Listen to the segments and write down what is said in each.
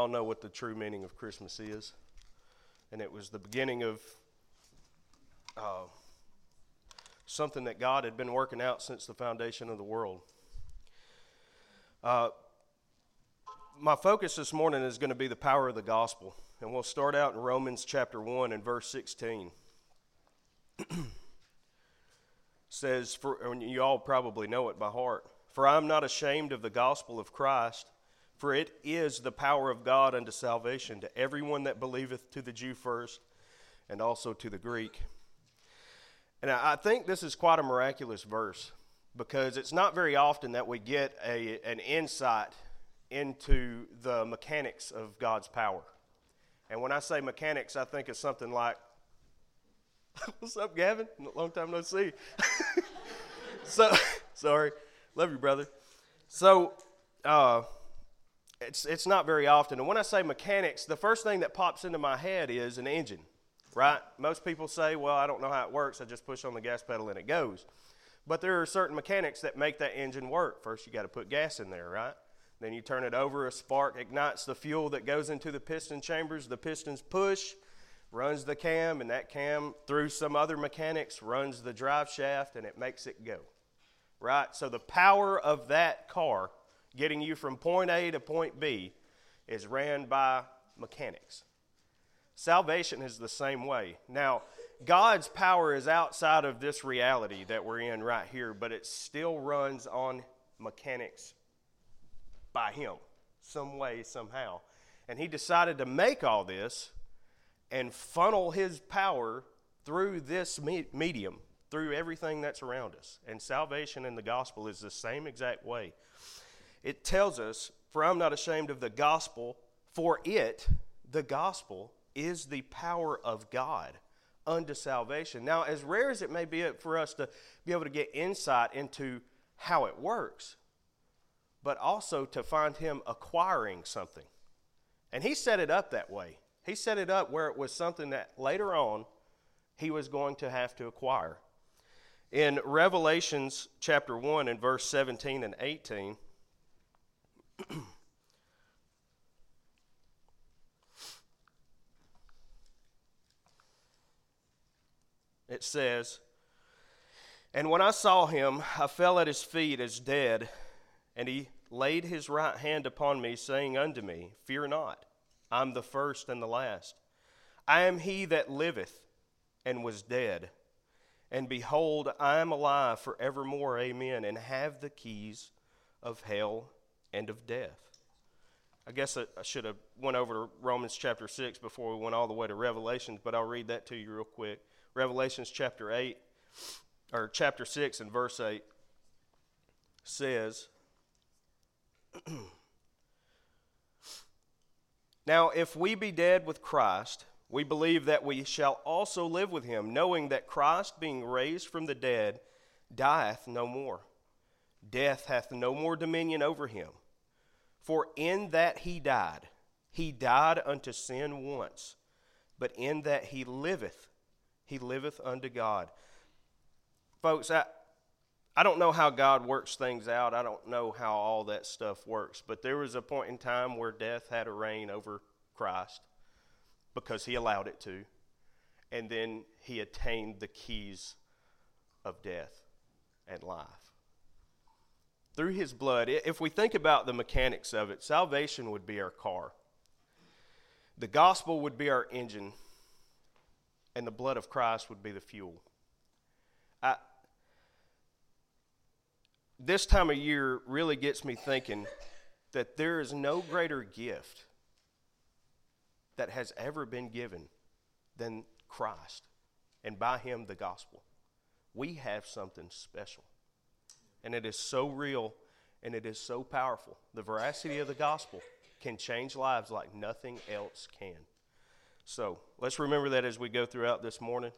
all know what the true meaning of Christmas is. And it was the beginning of uh, something that God had been working out since the foundation of the world. Uh, my focus this morning is going to be the power of the gospel. And we'll start out in Romans chapter 1 and verse 16. says, for, and you all probably know it by heart, For I am not ashamed of the gospel of Christ for it is the power of God unto salvation to everyone that believeth, to the Jew first, and also to the Greek. And I think this is quite a miraculous verse because it's not very often that we get a, an insight into the mechanics of God's power. And when I say mechanics, I think of something like, What's up, Gavin? Long time no see. so, sorry. Love you, brother. So, uh, it's, it's not very often. And when I say mechanics, the first thing that pops into my head is an engine, right? Most people say, well, I don't know how it works. I just push on the gas pedal and it goes. But there are certain mechanics that make that engine work. First, you got to put gas in there, right? Then you turn it over, a spark ignites the fuel that goes into the piston chambers. The pistons push, runs the cam, and that cam, through some other mechanics, runs the drive shaft and it makes it go, right? So the power of that car getting you from point A to point B, is ran by mechanics. Salvation is the same way. Now, God's power is outside of this reality that we're in right here, but it still runs on mechanics by Him, some way, somehow. And He decided to make all this and funnel His power through this medium, through everything that's around us. And salvation in the gospel is the same exact way it tells us, For I'm not ashamed of the gospel, for it, the gospel, is the power of God unto salvation. Now, as rare as it may be for us to be able to get insight into how it works, but also to find Him acquiring something. And He set it up that way. He set it up where it was something that later on He was going to have to acquire. In Revelations chapter 1 and verse 17 and 18, it says, And when I saw him, I fell at his feet as dead, and he laid his right hand upon me, saying unto me, Fear not, I'm the first and the last. I am he that liveth and was dead. And behold, I am alive forevermore, amen, and have the keys of hell and of death. I guess I, I should have went over to Romans chapter 6 before we went all the way to Revelations, but I'll read that to you real quick. Revelations chapter 8 or chapter 6 and verse 8 says Now if we be dead with Christ, we believe that we shall also live with him, knowing that Christ being raised from the dead dieth no more. Death hath no more dominion over him. For in that he died, he died unto sin once, but in that he liveth, he liveth unto God. Folks, I, I don't know how God works things out. I don't know how all that stuff works. But there was a point in time where death had a reign over Christ because he allowed it to. And then he attained the keys of death and life through his blood, if we think about the mechanics of it, salvation would be our car, the gospel would be our engine, and the blood of Christ would be the fuel. I, this time of year really gets me thinking that there is no greater gift that has ever been given than Christ, and by him, the gospel. We have something special. And it is so real and it is so powerful. The veracity of the gospel can change lives like nothing else can. So let's remember that as we go throughout this morning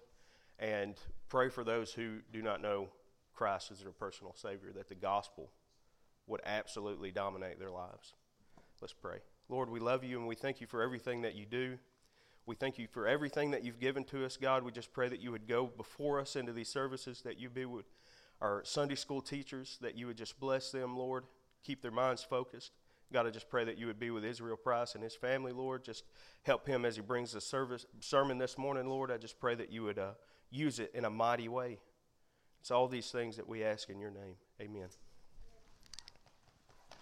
and pray for those who do not know Christ as their personal Savior, that the gospel would absolutely dominate their lives. Let's pray. Lord, we love you and we thank you for everything that you do. We thank you for everything that you've given to us, God. We just pray that you would go before us into these services, that you be with our Sunday school teachers, that you would just bless them, Lord, keep their minds focused. God, I just pray that you would be with Israel Price and his family, Lord. Just help him as he brings the service sermon this morning, Lord. I just pray that you would uh, use it in a mighty way. It's all these things that we ask in your name. Amen.